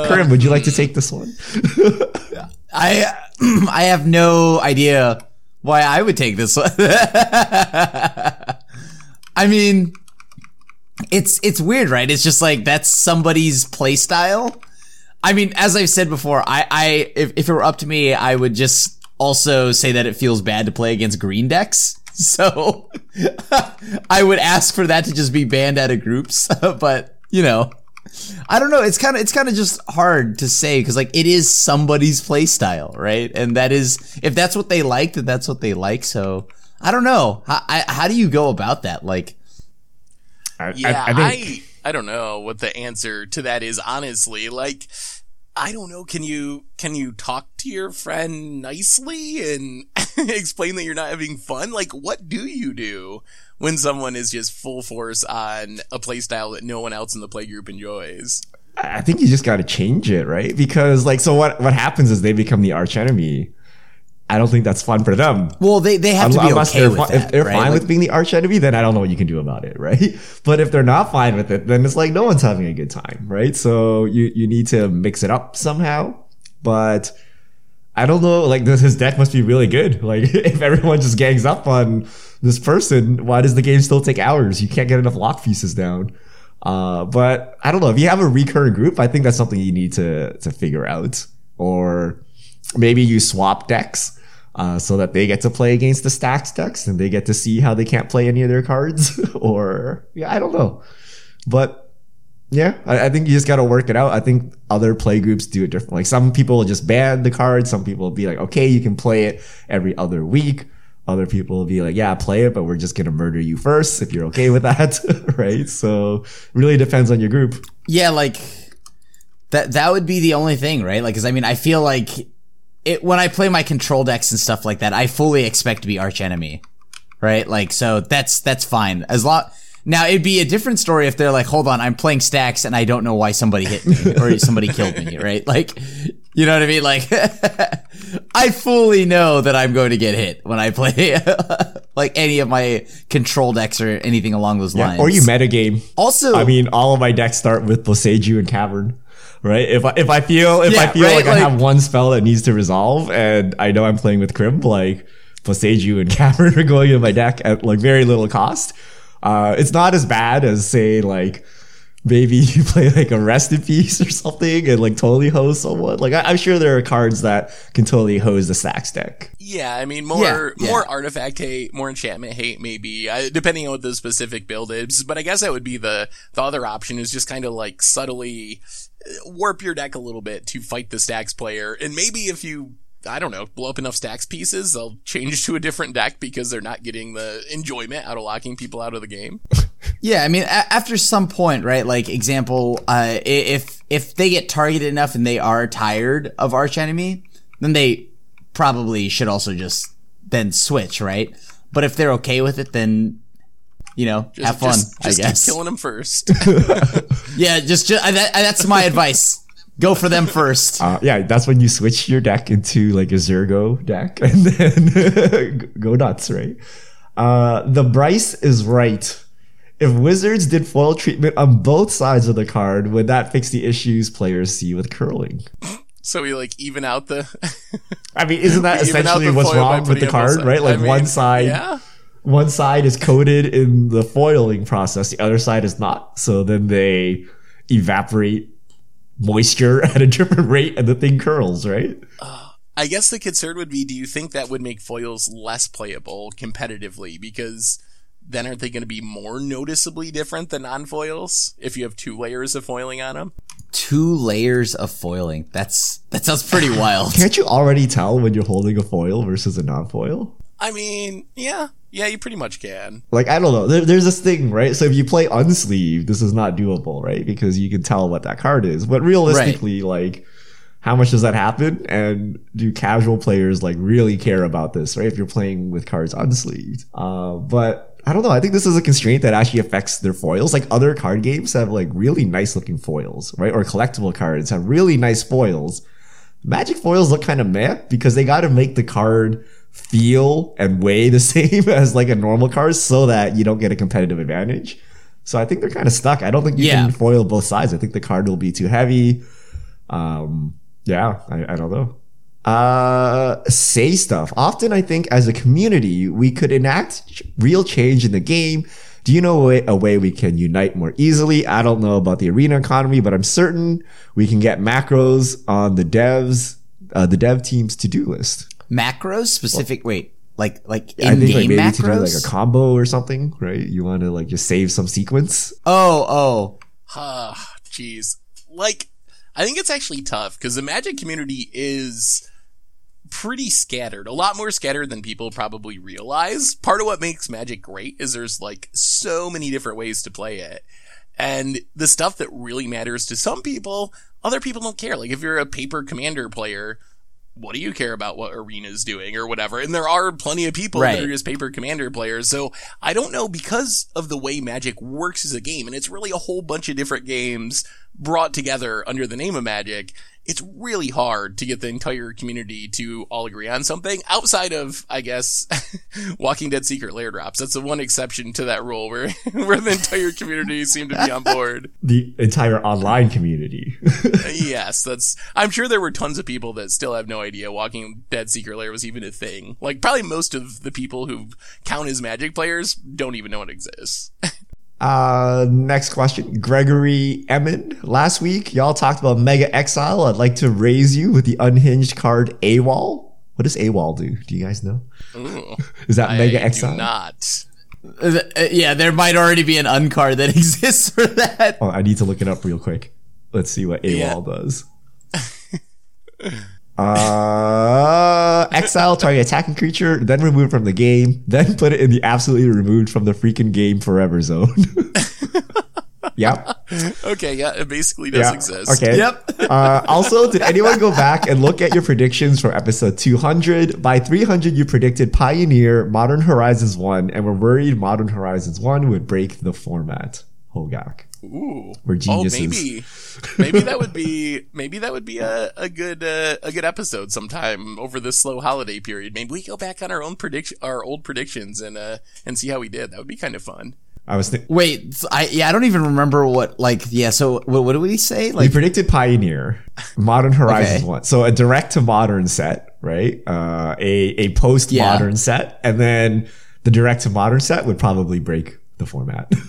S2: Krim, would you like to take this one?
S3: I I have no idea why I would take this one. I mean, it's it's weird, right? It's just like that's somebody's play style. I mean, as I've said before, I, I if, if it were up to me, I would just also say that it feels bad to play against green decks. So I would ask for that to just be banned out of groups. but you know, I don't know. It's kind of it's kind of just hard to say because like it is somebody's play style, right? And that is if that's what they like, then that's what they like. So I don't know. How, I, how do you go about that? Like,
S2: I,
S1: Yeah,
S2: I,
S1: I,
S2: I think
S1: I, don't know what the answer to that is. Honestly, like I don't know. Can you can you talk to your friend nicely and explain that you're not having fun? Like, what do you do when someone is just full force on a play style that no one else in the play group enjoys?
S2: I think you just got to change it, right? Because like, so what? What happens is they become the arch enemy. I don't think that's fun for them.
S3: well, they they have to be okay
S2: they're
S3: with that,
S2: if they're
S3: right?
S2: fine
S3: Like,
S2: with being the arch enemy, then I don't know what you can do about it, right? But if they're not fine with it, then it's like no one's having a good time, right? So you you need to mix it up somehow. But I don't know, like this, his deck must be really good. Like if everyone just gangs up on this person, why does the game still take hours? You can't get enough lock pieces down. Uh, but I don't know. If you have a recurring group, I think that's something you need to to figure out. Or maybe you swap decks uh, so that they get to play against the stacks decks and they get to see how they can't play any of their cards. or yeah, I don't know. But yeah, I, I think you just got to work it out. I think other play groups do it different. Like some people will just ban the card. Some people will be like, okay, you can play it every other week. Other people will be like, yeah, play it, but we're just gonna murder you first if you're okay with that, right? So really depends on your group.
S3: yeah, like that that would be the only thing, right? Like, cause I mean, I feel like it when I play my control decks and stuff like that, I fully expect to be arch enemy, right? Like, so that's that's fine as long. Now it'd be a different story if they're like, hold on, I'm playing stacks and I don't know why somebody hit me or somebody killed me, right? Like, you know what I mean? Like, I fully know that I'm going to get hit when I play like any of my control decks or anything along those
S2: Yeah,
S3: lines.
S2: or you metagame.
S3: also,
S2: I mean, all of my decks start with Boseiju and Cavern, right? If I, if I feel if I feel
S3: right,
S2: like, I have one spell that needs to resolve, and I know I'm playing with Krim, like Boseiju and Cavern are going in my deck at like very little cost. Uh, it's not as bad as say like maybe you play like a rest in peace or something and like totally hose someone. Like I, I'm sure there are cards that can totally hose the stacks deck.
S1: Yeah, I mean more
S3: Yeah, yeah.
S1: more artifact hate, more enchantment hate, maybe uh, depending on what the specific build is. But I guess that would be the the other option is just kind of like subtly uh, warp your deck a little bit to fight the stacks player, and maybe if you I don't know blow up enough stacks pieces, they'll change to a different deck because they're not getting the enjoyment out of locking people out of the game.
S3: Yeah, I mean, a- after some point, right? Like, example, uh, if if they get targeted enough and they are tired of arch enemy, then they probably should also just then switch, right? But if they're okay with it, then you know,
S1: Just,
S3: have fun.
S1: just, just
S3: I guess.
S1: keep killing them first.
S3: Yeah, just, just uh, that, that's my advice. Go for them first.
S2: Uh, yeah, that's when you switch your deck into like a Zurgo deck and then go nuts, right? Uh, the Bryce is right. If Wizards did foil treatment on both sides of the card, would that fix the issues players see with curling?
S1: so we like even out the
S2: I mean, isn't that essentially what's wrong with the card, right? Like
S1: I
S2: one side,
S1: yeah.
S2: one side is coated in the foiling process, the other side is not. So then they evaporate moisture at a different rate, and the thing curls, right?
S1: Uh, I guess the concern would be do you think that would make foils less playable competitively? Because then aren't they going to be more noticeably different than non foils if you have two layers of foiling on them?
S3: Two layers of foiling. That's that sounds pretty wild.
S2: Can't you already tell when you're holding a foil versus a non-foil?
S1: I mean, yeah, yeah, you pretty much can.
S2: Like I don't know. There, there's this thing, right? So if you play unsleeved, this is not doable, right? Because you can tell what that card is. But realistically, like how much does that happen? And do casual players like really care about this, right? If you're playing with cards unsleeved. Uh, but I don't know. I think this is a constraint that actually affects their foils. Like other card games have like really nice looking foils, right? Or collectible cards have really nice foils. Magic foils look kind of meh because they got to make the card feel and weigh the same as like a normal card so that you don't get a competitive advantage. So I think they're kind of stuck. I don't think you
S3: Yeah.
S2: can foil both sides. I think the card will be too heavy. Um, yeah, I, I don't know. Uh, say stuff. Often I think as a community, we could enact real change in the game. Do you know a way, a way we can unite more easily? I don't know about the arena economy, but I'm certain we can get macros on the devs, uh, the dev team's to-do list.
S3: Macros specific. wait, like like
S2: I
S3: in
S2: think like
S3: game
S2: maybe to do
S3: macros.
S2: like a combo or something, right? You want to like just save some sequence.
S3: oh oh.
S1: Ah, jeez. Like, I think it's actually tough because the magic community is pretty scattered. A lot more scattered than people probably realize. Part of what makes magic great is there's like so many different ways to play it. And the stuff that really matters to some people, other people don't care. Like if you're a paper commander player, what do you care about what arena's doing or whatever? And there are plenty of people that
S3: Right.
S1: are just paper commander players. So I don't know because of the way Magic works as a game, and it's really a whole bunch of different games brought together under the name of Magic. It's really hard to get the entire community to all agree on something outside of, I guess, Walking Dead Secret Lair drops. That's the one exception to that rule where, where the entire community seemed to be on board.
S2: The entire online community.
S1: yes, that's. I'm sure there were tons of people that still have no idea Walking Dead Secret Lair was even a thing. Like probably most of the people who count as Magic players don't even know it exists.
S2: Uh, next question. Gregory Emmon. Last week, y'all talked about Mega Exile. I'd like to raise you with the unhinged card AWOL. What does AWOL do? Do you guys know?
S1: Ooh,
S2: Is that
S1: I
S2: Mega Exile?
S1: not.
S3: Uh, uh, yeah, there might already be an uncard that exists for that.
S2: Oh, I need to look it up real quick. Let's see what AWOL
S1: Yeah.
S2: does. Uh, exile target attacking creature, then remove from the game, then put it in the absolutely removed from the freaking game forever zone. yep.
S1: Okay, yeah, it basically does
S2: Yeah.
S1: exist.
S2: Okay.
S3: Yep.
S2: Uh, also, did anyone go back and look at your predictions from episode 200? By 300, you predicted Pioneer, Modern Horizons 1, and were worried Modern Horizons 1 would break the format. Hogak.
S1: Ooh.
S2: We're
S1: Oh, maybe. maybe that would be maybe that would be a, a good uh, a good episode sometime over this slow holiday period. Maybe we go back on our own prediction our old predictions and uh and see how we did. That would be kind of fun.
S2: I was thinking.
S3: Wait, I yeah, I don't even remember what like yeah. So what, what did we say?
S2: We
S3: Like
S2: predicted Pioneer, Modern Horizons
S3: Okay.
S2: one. So a direct to modern set, right? Uh, a a post modern set, and then the direct to modern set would probably break the format.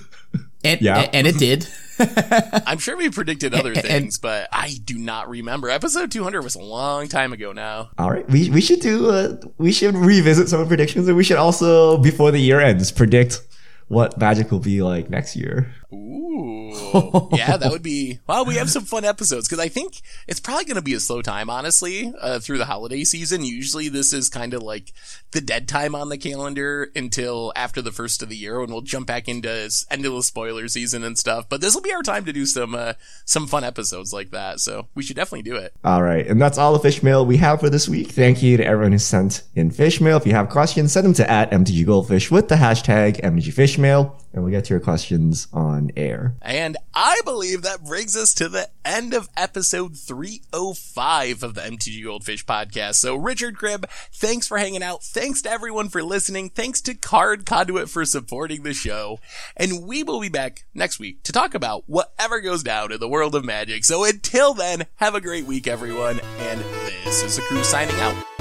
S3: and,
S2: yeah.
S3: and it did.
S1: I'm sure we predicted other
S3: And-
S1: things, but I do not remember. Episode 200 was a long time ago now.
S2: All right, we we should do. Uh, we should revisit some predictions, and we should also before the year ends predict what Magic will be like next year.
S1: Ooh. yeah, that would be. Well, we have some fun episodes because I think it's probably going to be a slow time, honestly, uh, through the holiday season. Usually this is kind of like the dead time on the calendar until after the first of the year when we'll jump back into s- into the spoiler season and stuff. But this will be our time to do some, uh, some fun episodes like that. So we should definitely do it.
S2: All right, and that's all the fish mail we have for this week. Thank you to everyone who sent in fish mail. If you have questions, send them to at MTG Goldfish with the hashtag MTG Fish Mail, and we'll get to your questions on air.
S1: And I believe that brings us to the end of episode 305 of the MTG Goldfish podcast. So, Richard Cribb, thanks for hanging out. Thanks to everyone for listening. Thanks to Card Conduit for supporting the show. And we will be back next week to talk about whatever goes down in the world of magic. So, until then, have a great week, everyone. And this is a crew signing out.